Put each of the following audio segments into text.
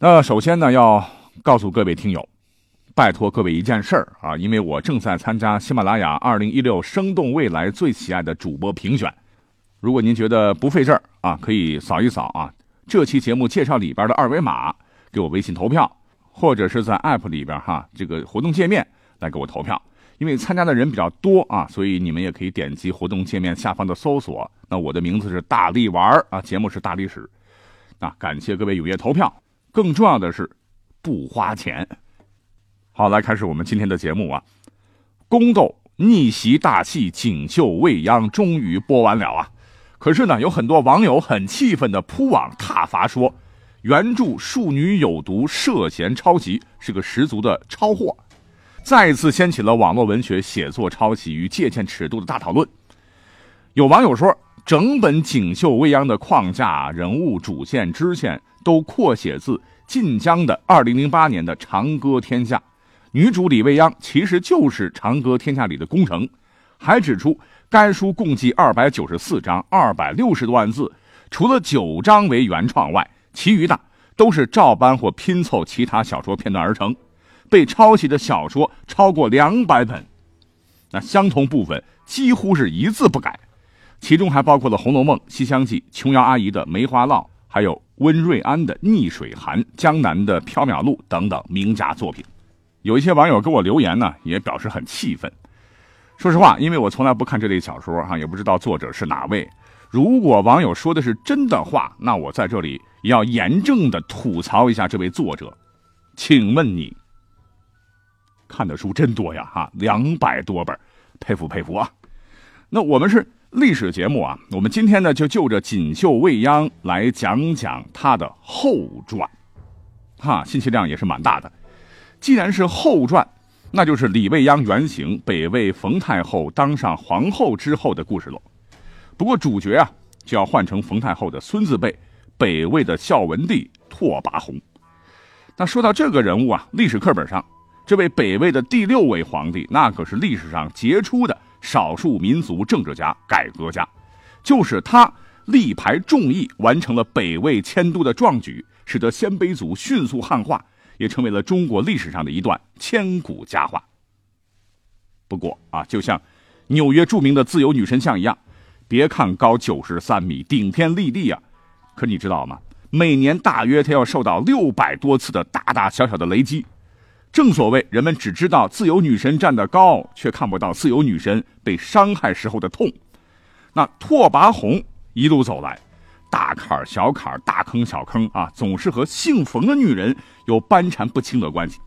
那首先呢，要告诉各位听友，拜托各位一件事儿啊，因为我正在参加喜马拉雅二零一六生动未来最喜爱的主播评选。如果您觉得不费事儿啊，可以扫一扫啊这期节目介绍里边的二维码，给我微信投票，或者是在 App 里边哈这个活动界面来给我投票。因为参加的人比较多啊，所以你们也可以点击活动界面下方的搜索。那我的名字是大力玩啊，节目是大历史。啊感谢各位踊跃投票。更重要的是，不花钱。好，来开始我们今天的节目啊！宫斗逆袭大戏《锦绣未央》终于播完了啊！可是呢，有很多网友很气愤的铺网挞伐说，原著庶女有毒，涉嫌抄袭，是个十足的抄货，再一次掀起了网络文学写作抄袭与借鉴尺度的大讨论。有网友说，整本《锦绣未央》的框架、人物、主线、支线。都扩写自晋江的二零零八年的《长歌天下》，女主李未央其实就是《长歌天下》里的宫城，还指出该书共计二百九十四章，二百六十多万字，除了九章为原创外，其余的都是照搬或拼凑其他小说片段而成，被抄袭的小说超过两百本，那相同部分几乎是一字不改，其中还包括了《红楼梦》《西厢记》、琼瑶阿姨的《梅花烙》，还有。温瑞安的《逆水寒》，江南的《缥缈录》等等名家作品，有一些网友给我留言呢，也表示很气愤。说实话，因为我从来不看这类小说，哈，也不知道作者是哪位。如果网友说的是真的话，那我在这里也要严正的吐槽一下这位作者。请问你看的书真多呀，哈，两百多本，佩服佩服啊。那我们是。历史节目啊，我们今天呢就就着《锦绣未央》来讲讲它的后传，哈，信息量也是蛮大的。既然是后传，那就是李未央原型北魏冯太后当上皇后之后的故事喽。不过主角啊就要换成冯太后的孙子辈，北魏的孝文帝拓跋宏。那说到这个人物啊，历史课本上这位北魏的第六位皇帝，那可是历史上杰出的。少数民族政治家、改革家，就是他力排众议，完成了北魏迁都的壮举，使得鲜卑族迅速汉化，也成为了中国历史上的一段千古佳话。不过啊，就像纽约著名的自由女神像一样，别看高九十三米，顶天立地啊，可你知道吗？每年大约她要受到六百多次的大大小小的雷击。正所谓，人们只知道自由女神站得高，却看不到自由女神被伤害时候的痛。那拓跋宏一路走来，大坎小坎大坑小坑啊，总是和姓冯的女人有斑缠不清的关系。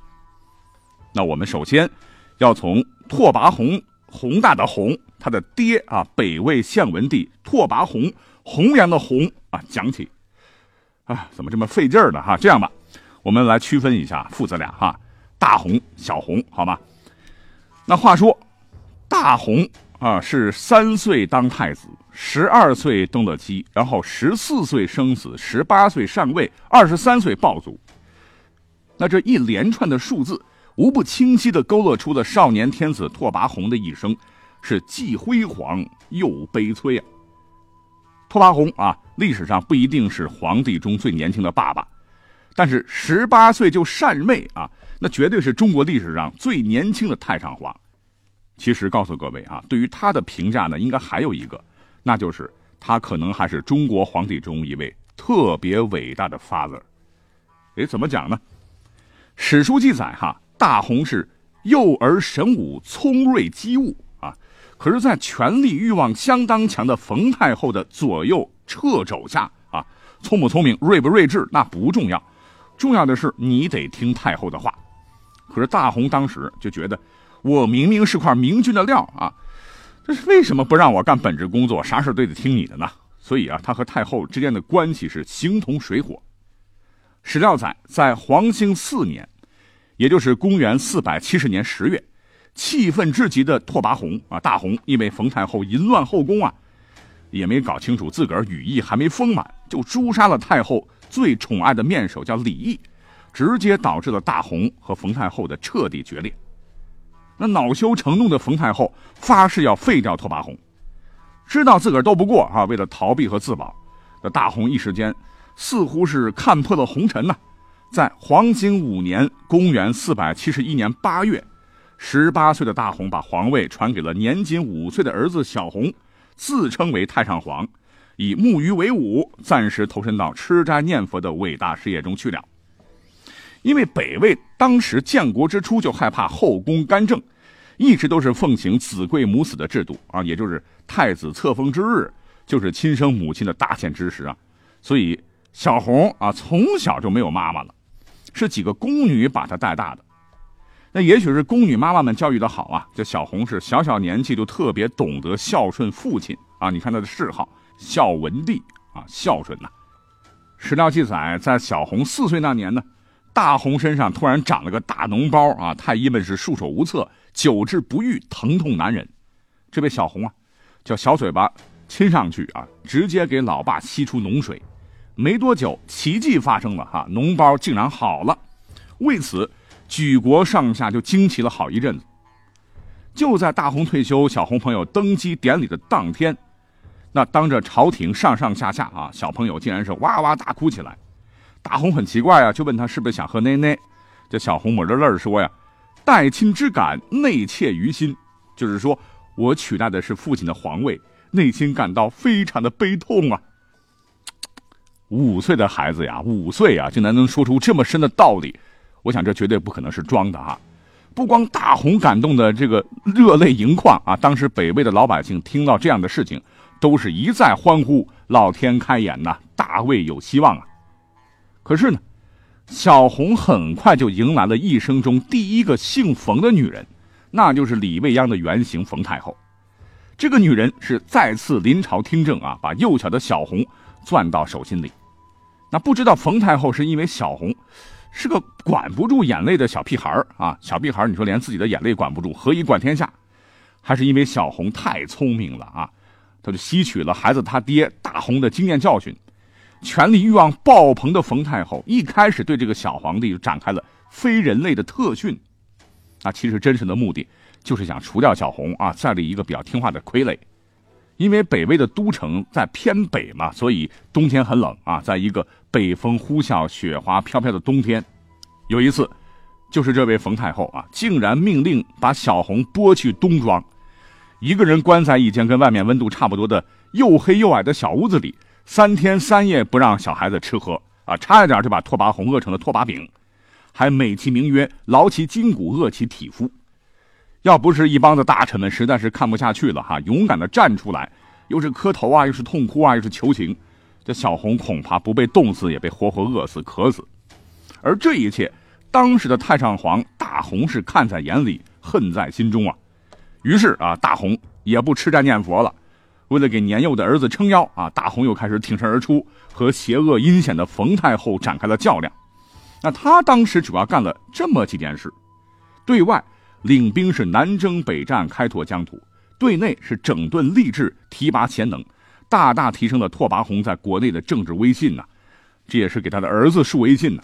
那我们首先要从拓跋宏宏大的宏，他的爹啊，北魏献文帝拓跋宏弘扬的弘啊讲起。啊，怎么这么费劲儿呢？哈，这样吧，我们来区分一下父子俩哈。大红、小红，好吗？那话说，大红啊是三岁当太子，十二岁登了基，然后十四岁生子，十八岁上位，二十三岁暴卒。那这一连串的数字，无不清晰的勾勒出了少年天子拓跋宏的一生，是既辉煌又悲催啊。拓跋宏啊，历史上不一定是皇帝中最年轻的爸爸，但是十八岁就禅位啊。那绝对是中国历史上最年轻的太上皇。其实告诉各位啊，对于他的评价呢，应该还有一个，那就是他可能还是中国皇帝中一位特别伟大的 father。哎，怎么讲呢？史书记载哈，大洪是幼儿神武、聪锐机务啊。可是，在权力欲望相当强的冯太后的左右掣肘下啊，聪不聪明、睿不睿智那不重要，重要的是你得听太后的话。可是大红当时就觉得，我明明是块明君的料啊，这是为什么不让我干本职工作，啥事都得听你的呢？所以啊，他和太后之间的关系是形同水火。史料载，在黄兴四年，也就是公元四百七十年十月，气愤至极的拓跋宏啊，大红因为冯太后淫乱后宫啊，也没搞清楚自个儿羽翼还没丰满，就诛杀了太后最宠爱的面首，叫李毅，直接导致了大红和冯太后的彻底决裂。那恼羞成怒的冯太后发誓要废掉拓跋宏，知道自个儿斗不过啊，为了逃避和自保，那大红一时间。似乎是看破了红尘呐，在黄兴五年（公元471年）八月，十八岁的大红把皇位传给了年仅五岁的儿子小红，自称为太上皇，以木鱼为伍，暂时投身到吃斋念佛的伟大事业中去了。因为北魏当时建国之初就害怕后宫干政，一直都是奉行子贵母死的制度啊，也就是太子册封之日就是亲生母亲的大限之时啊，所以。小红啊，从小就没有妈妈了，是几个宫女把她带大的。那也许是宫女妈妈们教育的好啊，这小红是小小年纪就特别懂得孝顺父亲啊。你看她的谥号孝文帝啊，孝顺呐。史料记载，在小红四岁那年呢，大红身上突然长了个大脓包啊，太医们是束手无策，久治不愈，疼痛难忍。这位小红啊，叫小嘴巴亲上去啊，直接给老爸吸出脓水。没多久，奇迹发生了哈，脓包竟然好了。为此，举国上下就惊奇了好一阵子。就在大红退休、小红朋友登基典礼的当天，那当着朝廷上上下下啊，小朋友竟然是哇哇大哭起来。大红很奇怪啊，就问他是不是想喝奶奶。这小红抹着泪儿说呀：“待亲之感，内切于心。”就是说我取代的是父亲的皇位，内心感到非常的悲痛啊。五岁的孩子呀，五岁啊，竟然能说出这么深的道理，我想这绝对不可能是装的啊！不光大红感动的这个热泪盈眶啊，当时北魏的老百姓听到这样的事情，都是一再欢呼：“老天开眼呐，大魏有希望啊！”可是呢，小红很快就迎来了一生中第一个姓冯的女人，那就是李未央的原型冯太后。这个女人是再次临朝听政啊，把幼小的小红攥到手心里。那不知道冯太后是因为小红是个管不住眼泪的小屁孩啊，小屁孩你说连自己的眼泪管不住，何以管天下？还是因为小红太聪明了啊？他就吸取了孩子他爹大红的经验教训，权力欲望爆棚的冯太后一开始对这个小皇帝就展开了非人类的特训。那其实真实的目的就是想除掉小红啊，再立一个比较听话的傀儡。因为北魏的都城在偏北嘛，所以冬天很冷啊。在一个北风呼啸、雪花飘飘的冬天，有一次，就是这位冯太后啊，竟然命令把小红拨去冬庄，一个人关在一间跟外面温度差不多的又黑又矮的小屋子里，三天三夜不让小孩子吃喝啊，差一点就把拓跋宏饿成了拓跋饼，还美其名曰劳其筋骨、饿其体肤。要不是一帮子大臣们实在是看不下去了哈，勇敢的站出来，又是磕头啊，又是痛哭啊，又是求情，这小红恐怕不被冻死，也被活活饿死、渴死。而这一切，当时的太上皇大红是看在眼里，恨在心中啊。于是啊，大红也不吃斋念佛了，为了给年幼的儿子撑腰啊，大红又开始挺身而出，和邪恶阴险的冯太后展开了较量。那他当时主要干了这么几件事，对外。领兵是南征北战，开拓疆土；对内是整顿吏治，提拔贤能，大大提升了拓跋宏在国内的政治威信呐。这也是给他的儿子树威信呢。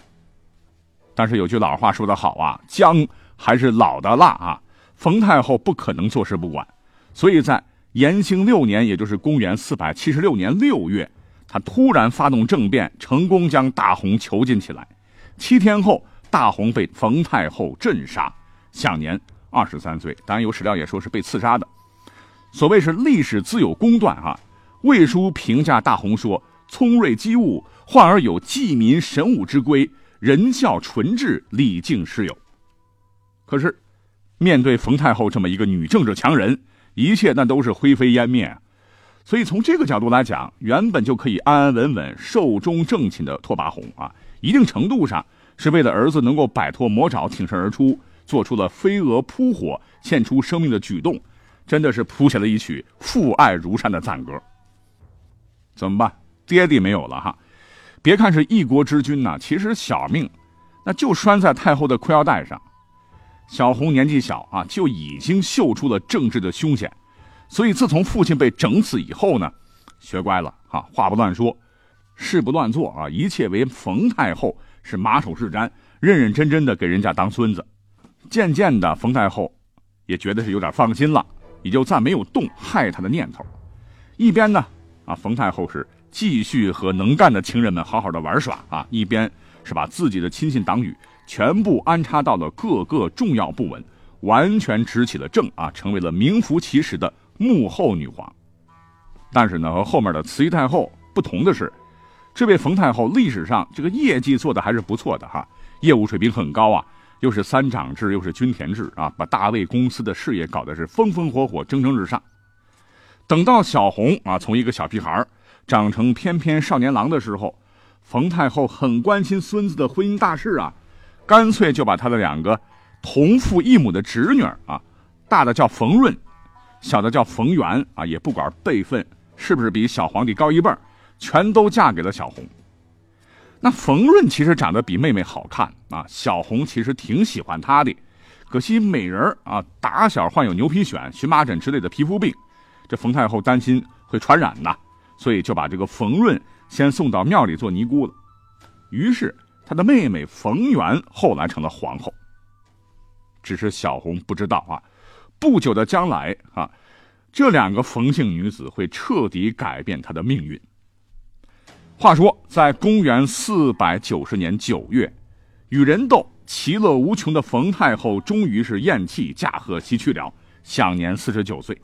但是有句老话说得好啊，姜还是老的辣啊。冯太后不可能坐视不管，所以在延兴六年，也就是公元四百七十六年六月，他突然发动政变，成功将大红囚禁起来。七天后，大红被冯太后镇杀。享年二十三岁，当然有史料也说是被刺杀的。所谓是历史自有公断哈。魏书评价大红说：“聪锐机务，患而有济民神武之规，仁孝纯质，礼敬师友。”可是，面对冯太后这么一个女政治强人，一切那都是灰飞烟灭。所以从这个角度来讲，原本就可以安安稳稳寿终正寝的拓跋宏啊，一定程度上是为了儿子能够摆脱魔爪，挺身而出。做出了飞蛾扑火、献出生命的举动，真的是谱写了一曲父爱如山的赞歌。怎么办？爹地没有了哈，别看是一国之君呐，其实小命那就拴在太后的裤腰带上。小红年纪小啊，就已经嗅出了政治的凶险，所以自从父亲被整死以后呢，学乖了啊，话不乱说，事不乱做啊，一切为冯太后是马首是瞻，认认真真的给人家当孙子。渐渐的，冯太后也觉得是有点放心了，也就再没有动害他的念头。一边呢，啊，冯太后是继续和能干的情人们好好的玩耍啊，一边是把自己的亲信党羽。全部安插到了各个重要部门，完全执起了政啊，成为了名副其实的幕后女皇。但是呢，和后面的慈禧太后不同的是，这位冯太后历史上这个业绩做的还是不错的哈，业务水平很高啊，又是三长制，又是均田制啊，把大卫公司的事业搞得是风风火火、蒸蒸日上。等到小红啊，从一个小屁孩长成翩翩少年郎的时候，冯太后很关心孙子的婚姻大事啊。干脆就把他的两个同父异母的侄女啊，大的叫冯润，小的叫冯媛啊，也不管辈分是不是比小皇帝高一辈全都嫁给了小红。那冯润其实长得比妹妹好看啊，小红其实挺喜欢她的，可惜美人啊，打小患有牛皮癣、荨麻疹之类的皮肤病，这冯太后担心会传染呐，所以就把这个冯润先送到庙里做尼姑了。于是。他的妹妹冯媛后来成了皇后，只是小红不知道啊，不久的将来啊，这两个冯姓女子会彻底改变她的命运。话说，在公元四百九十年九月，与人斗其乐无穷的冯太后终于是咽气驾鹤西去了，享年四十九岁。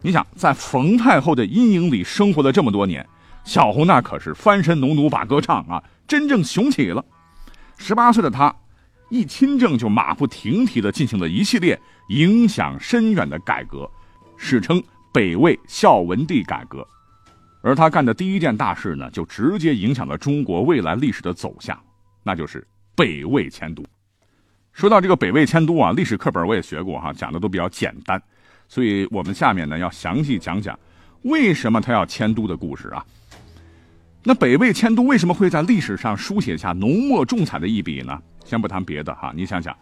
你想，在冯太后的阴影里生活了这么多年。小红那可是翻身农奴把歌唱啊，真正雄起了。十八岁的他，一亲政就马不停蹄地进行了一系列影响深远的改革，史称北魏孝文帝改革。而他干的第一件大事呢，就直接影响了中国未来历史的走向，那就是北魏迁都。说到这个北魏迁都啊，历史课本我也学过哈，讲的都比较简单，所以我们下面呢要详细讲讲为什么他要迁都的故事啊。那北魏迁都为什么会在历史上书写下浓墨重彩的一笔呢？先不谈别的哈，你想想，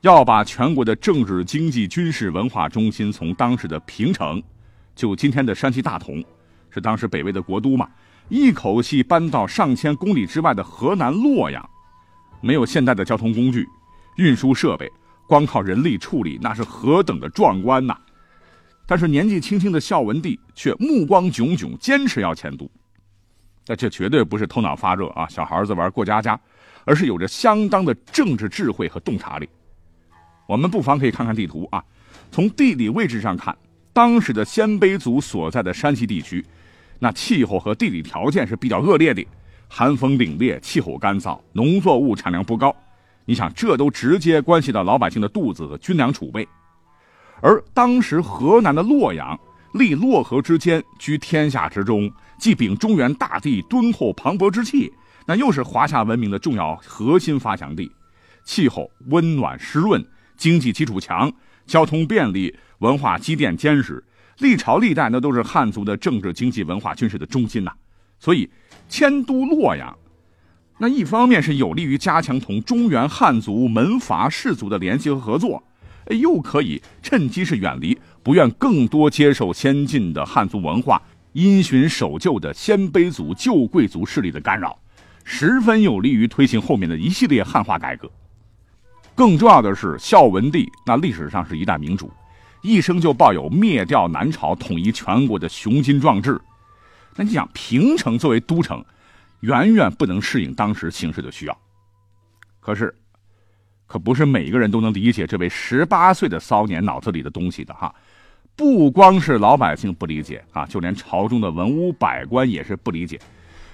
要把全国的政治、经济、军事、文化中心从当时的平城，就今天的山西大同，是当时北魏的国都嘛，一口气搬到上千公里之外的河南洛阳，没有现代的交通工具、运输设备，光靠人力处理，那是何等的壮观呐！但是年纪轻轻的孝文帝却目光炯炯，坚持要迁都。但这绝对不是头脑发热啊，小孩子玩过家家，而是有着相当的政治智慧和洞察力。我们不妨可以看看地图啊，从地理位置上看，当时的鲜卑族所在的山西地区，那气候和地理条件是比较恶劣的，寒风凛冽，气候干燥，农作物产量不高。你想，这都直接关系到老百姓的肚子和军粮储备。而当时河南的洛阳，立洛河之间，居天下之中。既秉中原大地敦厚磅礴之气，那又是华夏文明的重要核心发祥地，气候温暖湿润，经济基础强，交通便利，文化积淀坚实，历朝历代那都是汉族的政治、经济、文化、军事的中心呐。所以迁都洛阳，那一方面是有利于加强同中原汉族门阀士族的联系和合作，又可以趁机是远离不愿更多接受先进的汉族文化。因循守旧的鲜卑族旧贵族势力的干扰，十分有利于推行后面的一系列汉化改革。更重要的是，孝文帝那历史上是一代明主，一生就抱有灭掉南朝、统一全国的雄心壮志。那你想，平城作为都城，远远不能适应当时形势的需要。可是，可不是每个人都能理解这位十八岁的骚年脑子里的东西的哈。不光是老百姓不理解啊，就连朝中的文武百官也是不理解。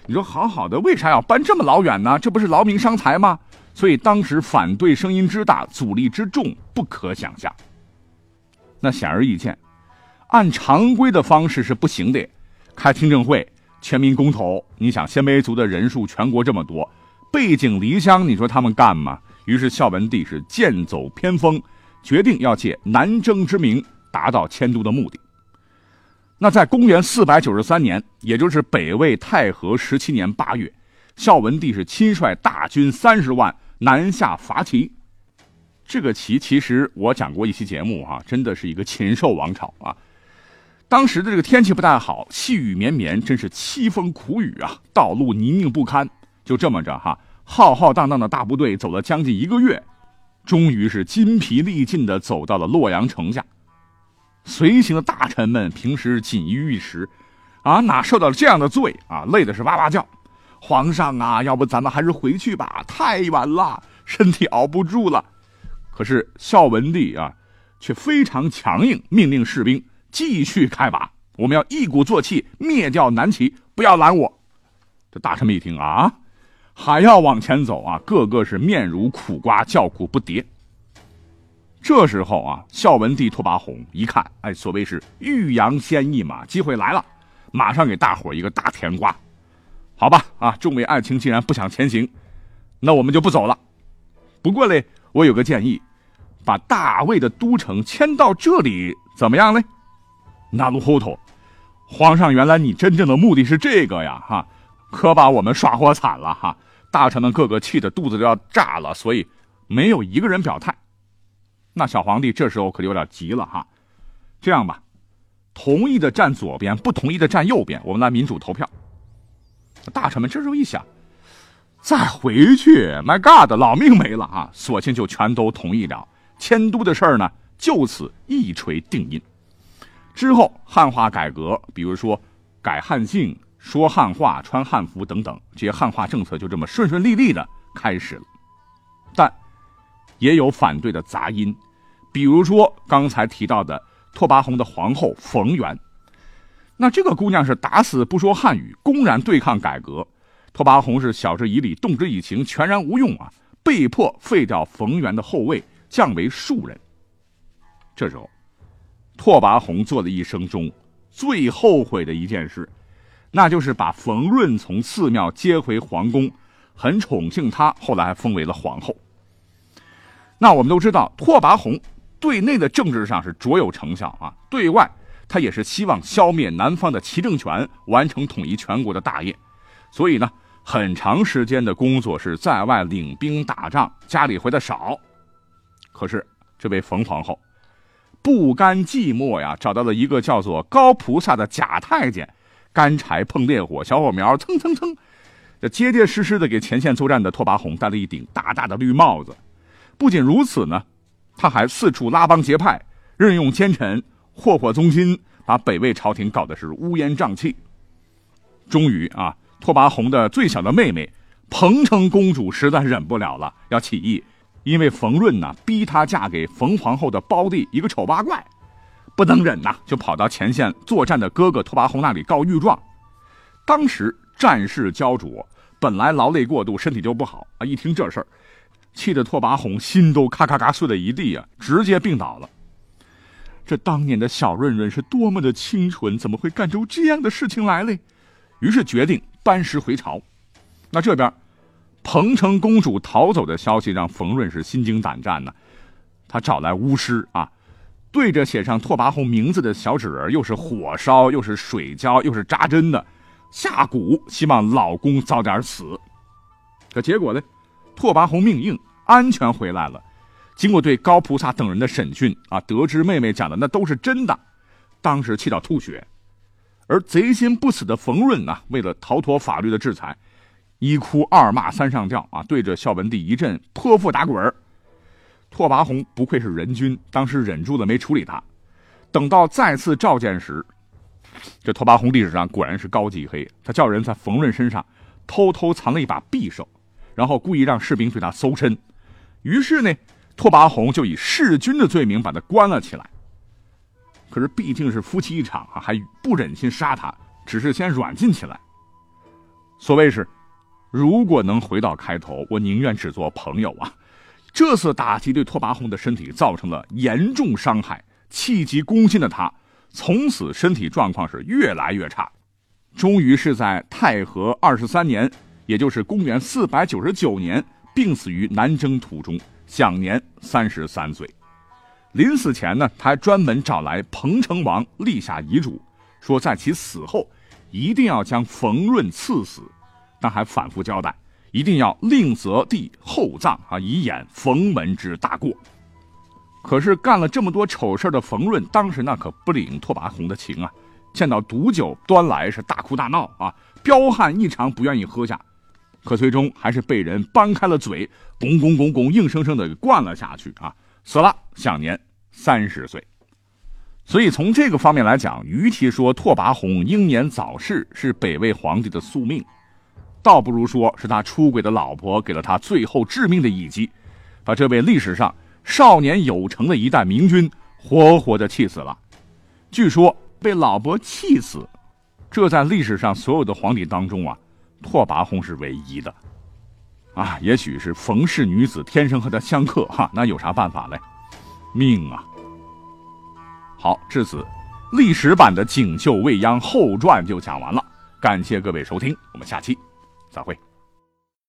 你说好好的，为啥要搬这么老远呢？这不是劳民伤财吗？所以当时反对声音之大，阻力之重，不可想象。那显而易见，按常规的方式是不行的。开听证会，全民公投。你想，鲜卑族的人数全国这么多，背井离乡，你说他们干吗？于是孝文帝是剑走偏锋，决定要借南征之名。达到迁都的目的。那在公元四百九十三年，也就是北魏太和十七年八月，孝文帝是亲率大军三十万南下伐齐。这个齐其实我讲过一期节目哈，真的是一个禽兽王朝啊。当时的这个天气不太好，细雨绵绵，真是凄风苦雨啊，道路泥泞不堪。就这么着哈，浩浩荡荡的大部队走了将近一个月，终于是筋疲力尽的走到了洛阳城下。随行的大臣们平时锦衣玉食，啊，哪受到了这样的罪啊？累的是哇哇叫。皇上啊，要不咱们还是回去吧，太晚了，身体熬不住了。可是孝文帝啊，却非常强硬，命令士兵。继续开拔，我们要一鼓作气灭掉南齐，不要拦我。这大臣们一听啊，还要往前走啊，个个是面如苦瓜，叫苦不迭。这时候啊，孝文帝拓跋宏一看，哎，所谓是欲扬先抑嘛，机会来了，马上给大伙一个大甜瓜。好吧，啊，众位爱卿既然不想前行，那我们就不走了。不过嘞，我有个建议，把大魏的都城迁到这里，怎么样嘞？那路糊涂，皇上，原来你真正的目的是这个呀？哈，可把我们耍活惨了哈！大臣们个个气得肚子都要炸了，所以没有一个人表态。那小皇帝这时候可就有点急了哈。这样吧，同意的站左边，不同意的站右边，我们来民主投票。大臣们这时候一想，再回去，My God，老命没了啊！索性就全都同意了，迁都的事儿呢，就此一锤定音。之后，汉化改革，比如说改汉姓、说汉话、穿汉服等等，这些汉化政策就这么顺顺利利的开始了。但也有反对的杂音，比如说刚才提到的拓跋宏的皇后冯源，那这个姑娘是打死不说汉语，公然对抗改革。拓跋宏是晓之以理，动之以情，全然无用啊，被迫废掉冯源的后位，降为庶人。这时候。拓跋宏做了一生中最后悔的一件事，那就是把冯润从寺庙接回皇宫，很宠幸他，后来还封为了皇后。那我们都知道，拓跋宏对内的政治上是卓有成效啊，对外他也是希望消灭南方的齐政权，完成统一全国的大业。所以呢，很长时间的工作是在外领兵打仗，家里回的少。可是这位冯皇后。不甘寂寞呀，找到了一个叫做高菩萨的假太监，干柴碰烈火，小火苗蹭蹭蹭，这结结实实的给前线作战的拓跋宏戴了一顶大大的绿帽子。不仅如此呢，他还四处拉帮结派，任用奸臣，祸祸宗亲，把北魏朝廷搞得是乌烟瘴气。终于啊，拓跋宏的最小的妹妹彭城公主实在忍不了了，要起义。因为冯润呢逼她嫁给冯皇后的胞弟一个丑八怪，不能忍呐，就跑到前线作战的哥哥拓跋宏那里告御状。当时战事焦灼，本来劳累过度，身体就不好啊。一听这事儿，气得拓跋宏心都咔咔咔碎了一地啊，直接病倒了。这当年的小润润是多么的清纯，怎么会干出这样的事情来嘞？于是决定班师回朝。那这边。彭城公主逃走的消息让冯润是心惊胆战呢，他找来巫师啊，对着写上拓跋宏名字的小纸人，又是火烧，又是水浇，又是扎针的，下蛊，希望老公早点死。可结果呢，拓跋宏命硬，安全回来了。经过对高菩萨等人的审讯啊，得知妹妹讲的那都是真的，当时气到吐血。而贼心不死的冯润呢，为了逃脱法律的制裁。一哭二骂三上吊啊！对着孝文帝一阵泼妇打滚拓跋宏不愧是人君，当时忍住了没处理他。等到再次召见时，这拓跋宏历史上果然是高级黑。他叫人在冯润身上偷偷藏了一把匕首，然后故意让士兵对他搜身。于是呢，拓跋宏就以弑君的罪名把他关了起来。可是毕竟是夫妻一场啊，还不忍心杀他，只是先软禁起来。所谓是。如果能回到开头，我宁愿只做朋友啊！这次打击对拓跋宏的身体造成了严重伤害，气急攻心的他从此身体状况是越来越差，终于是在太和二十三年，也就是公元四百九十九年，病死于南征途中，享年三十三岁。临死前呢，他还专门找来彭城王立下遗嘱，说在其死后一定要将冯润赐死。但还反复交代，一定要令择地厚葬啊，以掩冯门之大过。可是干了这么多丑事的冯润，当时那可不领拓跋宏的情啊，见到毒酒端来是大哭大闹啊，彪悍异常，不愿意喝下，可最终还是被人掰开了嘴，拱拱拱拱，硬生生的给灌了下去啊，死了，享年三十岁。所以从这个方面来讲，与其说拓跋宏英年早逝是北魏皇帝的宿命，倒不如说是他出轨的老婆给了他最后致命的一击，把这位历史上少年有成的一代明君活活的气死了。据说被老婆气死，这在历史上所有的皇帝当中啊，拓跋宏是唯一的。啊，也许是冯氏女子天生和他相克哈，那有啥办法嘞？命啊！好，至此，历史版的《锦绣未央》后传就讲完了。感谢各位收听，我们下期再会。